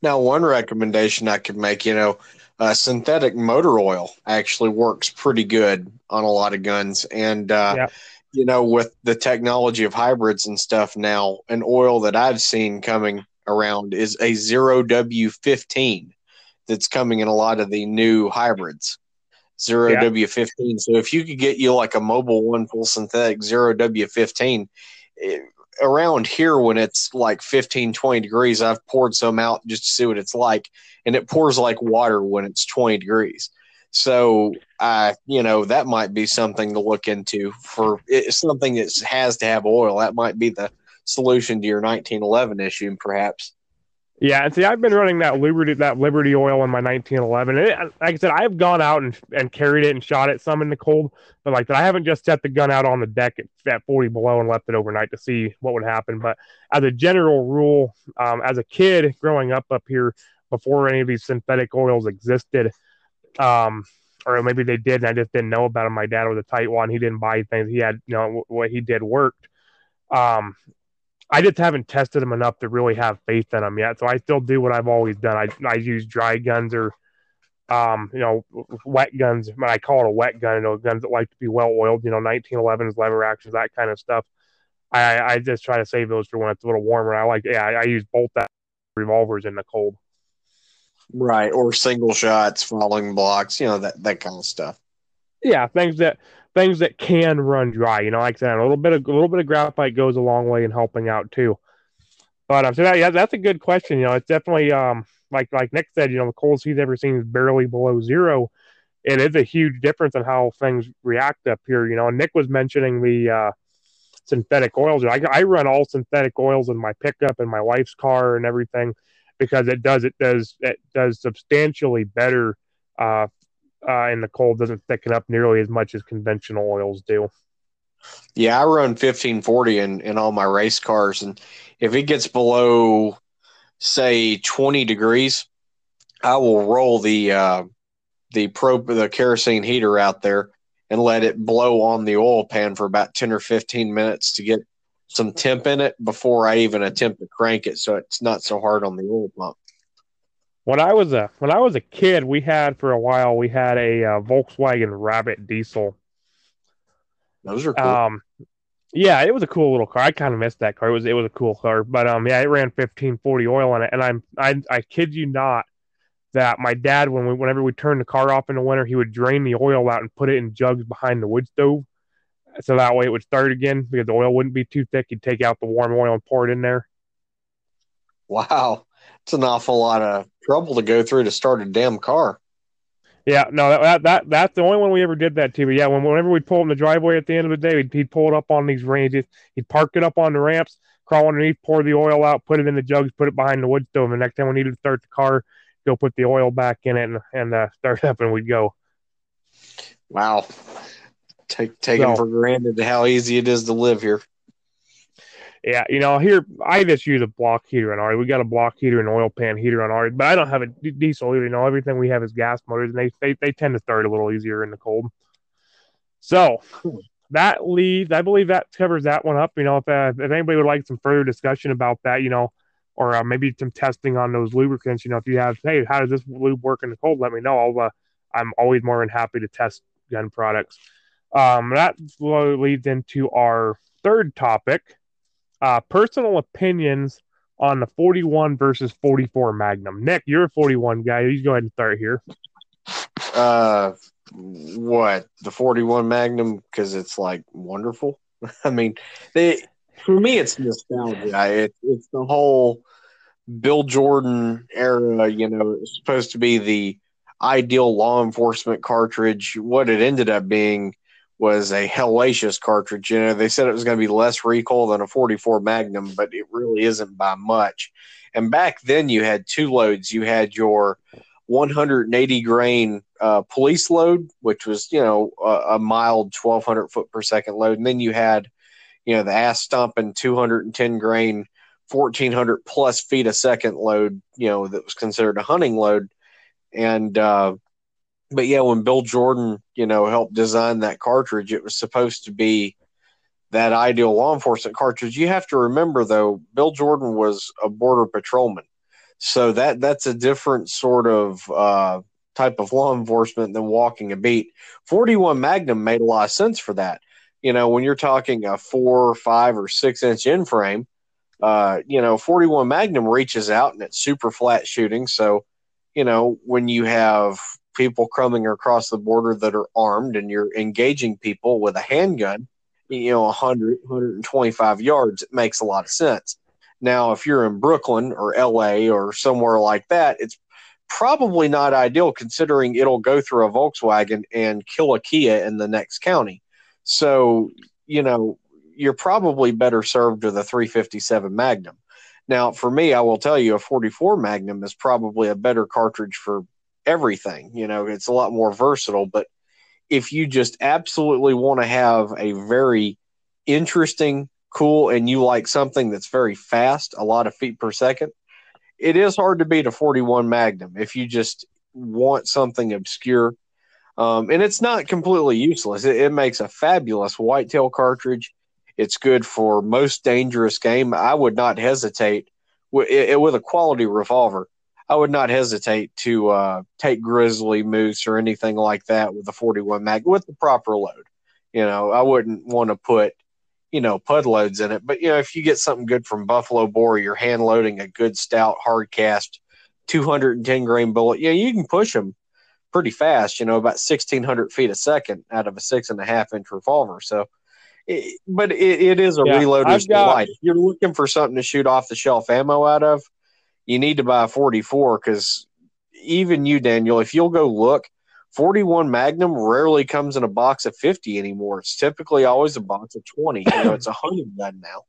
Now, one recommendation I could make, you know, uh, synthetic motor oil actually works pretty good on a lot of guns, and uh, yeah. you know, with the technology of hybrids and stuff now, an oil that I've seen coming around is a zero W15 that's coming in a lot of the new hybrids. Zero yeah. W15. So if you could get you like a Mobil one full synthetic zero W15, it, eh, around here when it's like 15, 20 degrees, I've poured some out just to see what it's like, and it pours like water when it's 20 degrees. So, I, you know, that might be something to look into for it's something that has to have oil. That might be the solution to your 1911 issue, perhaps. Yeah, see, I've been running that Liberty that Liberty oil in my 1911. And it, like I said, I've gone out and, and carried it and shot it some in the cold, but like that, I haven't just set the gun out on the deck at, at 40 below and left it overnight to see what would happen. But as a general rule, um, as a kid growing up up here before any of these synthetic oils existed, um, or maybe they did and I just didn't know about them. My dad was a tight one; he didn't buy things. He had, you know, what he did worked. Um, I just haven't tested them enough to really have faith in them yet. So I still do what I've always done. I I use dry guns or um, you know, wet guns. When I call it a wet gun, you know, guns that like to be well oiled, you know, 1911s, lever actions, that kind of stuff. I, I just try to save those for when it's a little warmer. I like, yeah, I, I use bolt that revolvers in the cold. Right, or single shots, falling blocks, you know that that kind of stuff. Yeah, things that things that can run dry. You know, like I said, a little bit of a little bit of graphite goes a long way in helping out too. But um, so that, yeah, that's a good question. You know, it's definitely um like like Nick said. You know, the coldest he's ever seen is barely below zero. It is a huge difference in how things react up here. You know, and Nick was mentioning the uh, synthetic oils. I, I run all synthetic oils in my pickup and my wife's car and everything because it does it does it does substantially better uh, uh, and the cold doesn't thicken up nearly as much as conventional oils do. Yeah, I run 1540 in, in all my race cars. And if it gets below, say, 20 degrees, I will roll the uh, the pro the kerosene heater out there and let it blow on the oil pan for about 10 or 15 minutes to get some temp in it before I even attempt to crank it so it's not so hard on the oil pump when I was a when I was a kid, we had for a while we had a uh, Volkswagen Rabbit diesel. Those are cool. Um, yeah, it was a cool little car. I kind of missed that car. It was it was a cool car, but um, yeah, it ran fifteen forty oil on it, and I'm I I kid you not that my dad when we whenever we turned the car off in the winter, he would drain the oil out and put it in jugs behind the wood stove, so that way it would start again because the oil wouldn't be too thick. He'd take out the warm oil and pour it in there. Wow, it's an awful lot of trouble to go through to start a damn car. Yeah, no, that, that that's the only one we ever did that to. But yeah, when, whenever we'd pull in the driveway at the end of the day, he'd, he'd pull it up on these ranges. He'd park it up on the ramps, crawl underneath, pour the oil out, put it in the jugs, put it behind the wood stove. And the next time we needed to start the car, go put the oil back in it and, and uh, start up, and we'd go. Wow, take taking so, for granted how easy it is to live here. Yeah, you know, here I just use a block heater on ours. We got a block heater and oil pan heater on ours, but I don't have a diesel either. You know, everything we have is gas motors, and they they, they tend to start a little easier in the cold. So that leads, I believe that covers that one up. You know, if uh, if anybody would like some further discussion about that, you know, or uh, maybe some testing on those lubricants, you know, if you have, hey, how does this lube work in the cold? Let me know. I'll, uh, I'm always more than happy to test gun products. Um, that leads into our third topic uh, personal opinions on the 41 versus 44 Magnum. Nick, you're a 41 guy. You go ahead and start here. Uh, what the 41 Magnum? Because it's like wonderful. I mean, they for me it's nostalgia. It, it's the whole Bill Jordan era. You know, supposed to be the ideal law enforcement cartridge. What it ended up being was a hellacious cartridge. You know, they said it was going to be less recoil than a 44 Magnum, but it really isn't by much. And back then, you had two loads. You had your 180 grain uh, police load, which was you know a, a, mild 1200 foot per second load, and then you had you know the ass stomping 210 grain 1400 plus feet a second load. You know that was considered a hunting load, and uh, but yeah, when Bill Jordan, you know, helped design that cartridge, it was supposed to be that ideal law enforcement cartridge. You have to remember though, Bill Jordan was a border patrolman. So that that's a different sort of uh, type of law enforcement than walking a beat. 41 Magnum made a lot of sense for that. You know, when you're talking a four, five, or six inch N frame, uh, you know, 41 Magnum reaches out and it's super flat shooting. So, you know, when you have people coming across the border that are armed and you're engaging people with a handgun, you know, 100, 125 yards, it makes a lot of sense. Now, if you're in Brooklyn or LA or somewhere like that, it's probably not ideal considering it'll go through a Volkswagen and kill a Kia in the next county. So, you know, you're probably better served with a 357 Magnum. Now, for me, I will tell you a 44 Magnum is probably a better cartridge for everything. You know, it's a lot more versatile, but if you just absolutely want to have a very interesting, cool, and you like something that's very fast, a lot of feet per second, it is hard to beat a 41 Magnum if you just want something obscure. Um, and it's not completely useless. It, it makes a fabulous whitetail cartridge. It's good for most dangerous game. I would not hesitate with, it, with a quality revolver. I would not hesitate to uh, take grizzly moose or anything like that with a 41 mag with the proper load. You know, I wouldn't want to put, you know, pud loads in it. But you know, if you get something good from Buffalo Bore, you're hand loading a good stout hard cast, 210 grain bullet. Yeah, you can push them pretty fast. You know, about 1600 feet a second out of a six and a half inch revolver. So it, but it, it is a yeah, reloader's got, delight. If you're looking for something to shoot off the shelf ammo out of, you need to buy a 44 because even you, Daniel, if you'll go look, 41 Magnum rarely comes in a box of 50 anymore. It's typically always a box of 20. You know, it's a hunting gun now.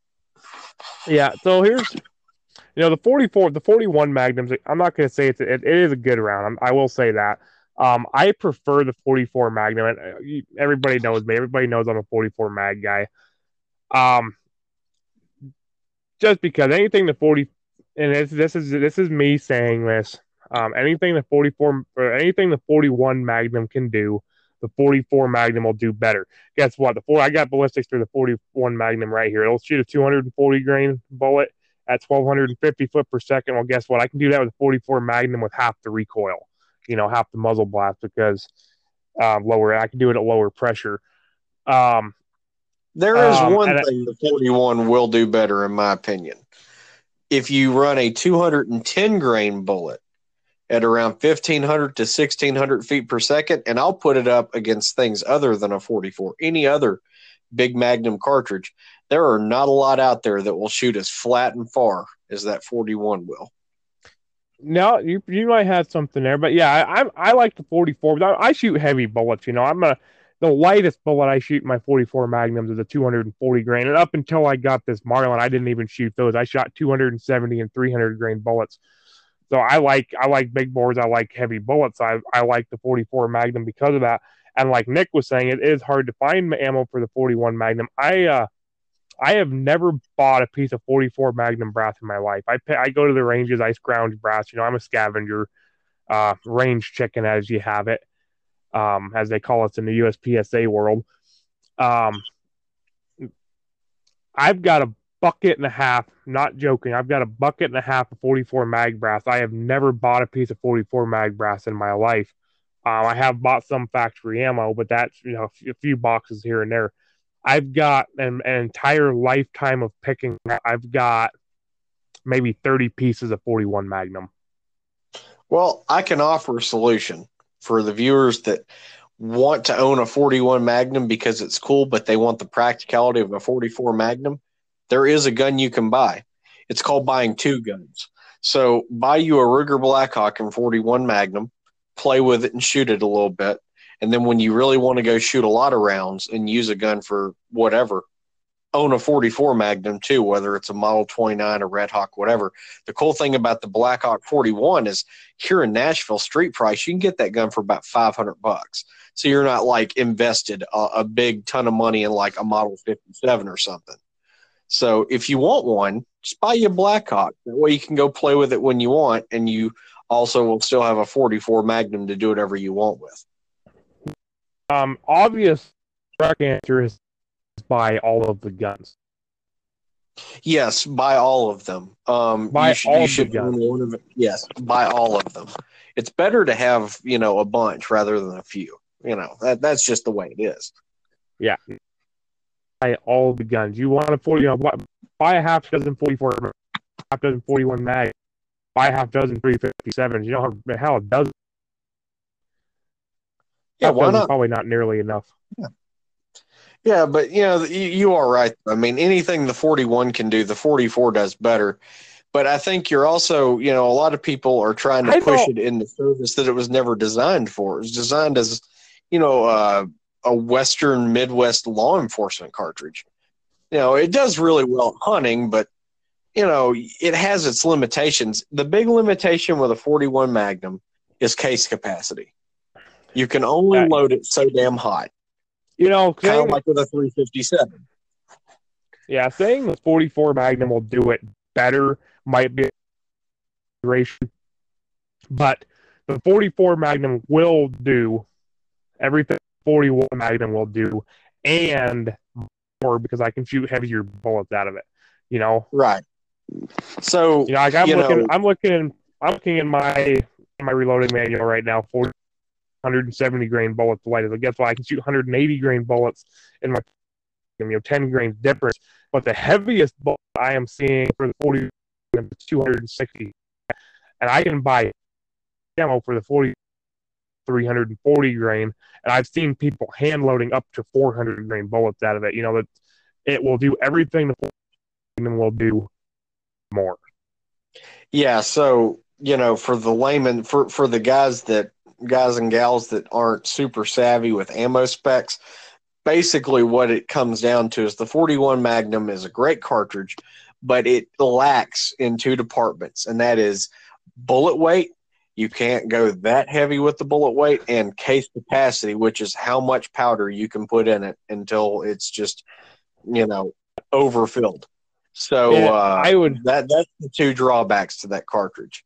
Yeah. So here's, you know, the 44, the 41 Magnums. I'm not going to say it's it, it is a good round. I will say that. Um, I prefer the 44 Magnum. Uh, everybody knows me. Everybody knows I'm a 44 Mag guy. Um, just because anything the 40 and this this is this is me saying this. Um, anything the 44 or anything the 41 Magnum can do, the 44 Magnum will do better. Guess what? The four I got ballistics for the 41 Magnum right here. It'll shoot a 240 grain bullet at 1250 foot per second. Well, guess what? I can do that with a 44 Magnum with half the recoil you know half the muzzle blast because um, lower. I can do it at lower pressure. Um, there is um, one thing I, the 41 will do better, in my opinion. If you run a 210 grain bullet at around 1500 to 1600 feet per second, and I'll put it up against things other than a 44, any other big magnum cartridge, there are not a lot out there that will shoot as flat and far as that 41 will. No, you you might have something there, but yeah, I I, like the 44. I, I, shoot heavy bullets. You know, I'm a the lightest bullet I shoot in my 44 Magnums is a 240 grain, and up until I got this Marlin, I didn't even shoot those. I shot 270 and 300 grain bullets. So I like I like big bores. I like heavy bullets. I I like the 44 Magnum because of that. And like Nick was saying, it is hard to find ammo for the 41 Magnum. I uh I have never bought a piece of 44 Magnum brass in my life. I pay, I go to the ranges, I scrounge brass. You know, I'm a scavenger, uh, range chicken as you have it, um, as they call us in the USPSA world. Um, I've got a bucket and a half, not joking. I've got a bucket and a half of 44 mag brass. I have never bought a piece of 44 mag brass in my life. Um, I have bought some factory ammo, but that's you know a few boxes here and there. I've got an, an entire lifetime of picking. I've got maybe 30 pieces of 41 Magnum. Well, I can offer a solution for the viewers that want to own a 41 Magnum because it's cool, but they want the practicality of a 44 Magnum. There is a gun you can buy. It's called buying two guns. So buy you a Ruger Blackhawk and 41 Magnum, play with it and shoot it a little bit. And then when you really want to go shoot a lot of rounds and use a gun for whatever, own a 44 Magnum too, whether it's a Model 29 or Redhawk, whatever. The cool thing about the Blackhawk 41 is here in Nashville, street price, you can get that gun for about 500 bucks. So you're not like invested a, a big ton of money in like a Model 57 or something. So if you want one, just buy you a Blackhawk. That way you can go play with it when you want, and you also will still have a 44 Magnum to do whatever you want with. Um, obvious correct answer is buy all of the guns. Yes, buy all of them. Um, buy you should, all you should the guns. One of. Yes, buy all of them. It's better to have you know a bunch rather than a few. You know that that's just the way it is. Yeah, buy all the guns. You want a forty? You know, buy a half dozen forty-four, half dozen forty-one mag. Buy a half dozen three fifty-sevens. You know how hell a dozen yeah, why not? Probably not nearly enough. Yeah. Yeah, but you know, you, you are right. I mean, anything the 41 can do, the 44 does better. But I think you're also, you know, a lot of people are trying to I push it in the service that it was never designed for. It was designed as, you know, uh, a Western Midwest law enforcement cartridge. You know, it does really well hunting, but you know, it has its limitations. The big limitation with a 41 Magnum is case capacity. You can only Right. load it so damn hot, You know, kind of like with a 357. yeah, saying the 44 Magnum will do it better might be a consideration, but the 44 Magnum will do everything 41 Magnum will do, and more because I can shoot heavier bullets out of it. You know, Right. So you know, like I'm looking, know- I'm looking, I'm looking in my in my reloading manual right now. 40, 170 grain bullets light. So guess what? I can shoot 180 grain bullets in my, you know, 10 grains difference. But the heaviest bullet I am seeing for the 40 is 260, and I can buy ammo for the 40, 340 grain, and I've seen people hand loading up to 400 grain bullets out of it. You know that it will do everything the 40 will do more. Yeah, so you know, for the layman, for for the guys that guys and gals that aren't super savvy with ammo specs, basically what it comes down to is the 41 Magnum is a great cartridge, but it lacks in two departments, and that is bullet weight. You can't go that heavy with the bullet weight and case capacity, which is how much powder you can put in it until it's just, you know, overfilled. So Yeah, uh, I would that that's the two drawbacks to that cartridge.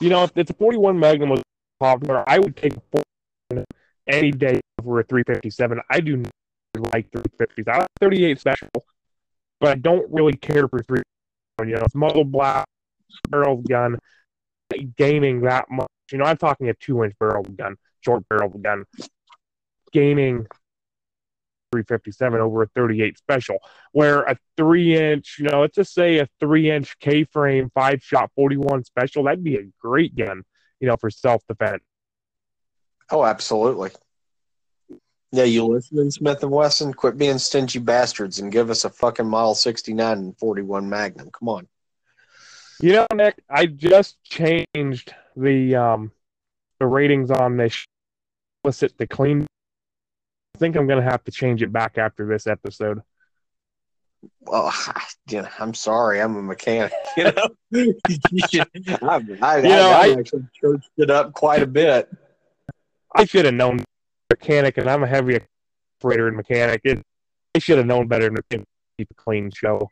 You know, if it's a 41 Magnum was popular, I would take a 41 any day over a 357. I do like 350s. I like 38 special, but I don't really care for 3. You know, it's muzzle blast, barrel gun, gaining that much. You know, I'm talking a two inch barrel gun, short barrel gun, gaining 357 over a 38 special where a three inch, you know, let's just say a three inch K frame, five shot 41 special, that'd be a great gun, you know, for self defense. Oh, absolutely. Yeah, you listening, Smith and Wesson? Quit being stingy bastards and give us a fucking Model 69 and 41 Magnum. Come on. You know, Nick, I just changed the um the ratings on this illicit to clean. I think I'm gonna have to change it back after this episode. Well, I, you know, I'm sorry. I'm a mechanic. You know, you I, I, You know, I, actually churched it up quite a bit. I should have known mechanic, and I'm a heavy operator and mechanic. It, I should have known better than to keep a clean show.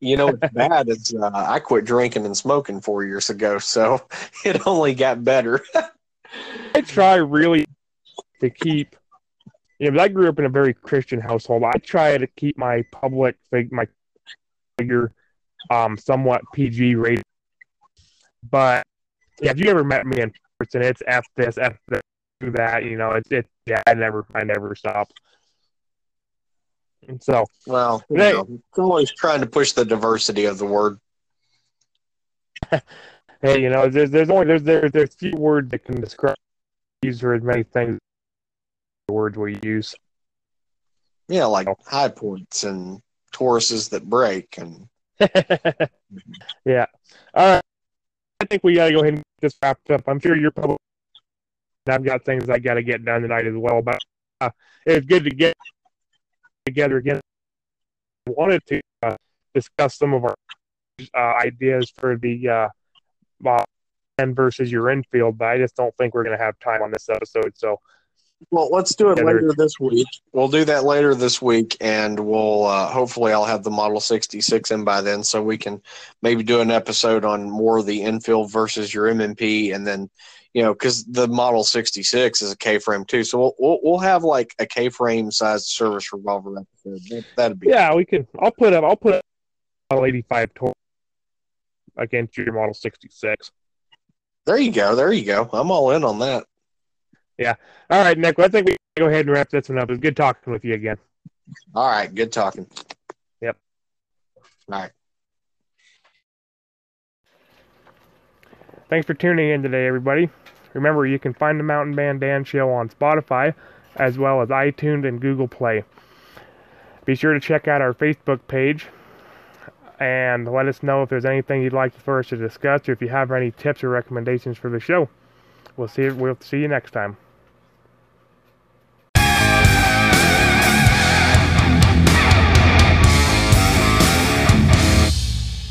You know what's bad is uh, I quit drinking and smoking four years ago, so it only got better. I try really to keep. You know, I grew up in a very Christian household. I try to keep my public fig, my figure, um, somewhat PG rated. But yeah, if you ever met me in person, it's f this, f this, do that. You know, it's it. Yeah, I never, I never stop. And so, Well, you know, it's always trying to push the diversity of the word. hey, you know, there's there's only there's there's there's few words that can describe use for as many things. Words we use. Yeah, like Hi-Points and Tauruses that break and yeah. All right. I think we got to go ahead and get this wrapped up. I'm sure you're probably. I've got things I got to get done tonight as well, but uh, it's good to get together again. I wanted to uh, discuss some of our uh, ideas for the uh, uh, versus your infield, but I just don't think we're going to have time on this episode. So, Well, let's do it Yeah, later this week. We'll do that later this week, and we'll uh, hopefully I'll have the Model 66 in by then, so we can maybe do an episode on more of the infield versus your MMP, and then you know because the Model 66 is a K frame too, so we'll, we'll we'll have like a K frame sized service revolver episode. That, that'd be yeah, we can. I'll put up. I'll put up Model 85 Tor against your Model 66. there. You go, there you go. I'm all in on that. All right, Nick. Well, I think we can go ahead and wrap this one up. It was good talking with you again. All right, good talking. Yep. All right. Thanks for tuning in today, everybody. Remember, you can find the Mountain Man Dan Show on Spotify, as well as iTunes and Google Play. Be sure to check out our Facebook page and let us know if there's anything you'd like for us to discuss or if you have any tips or recommendations for the show. We'll see we'll see you next time.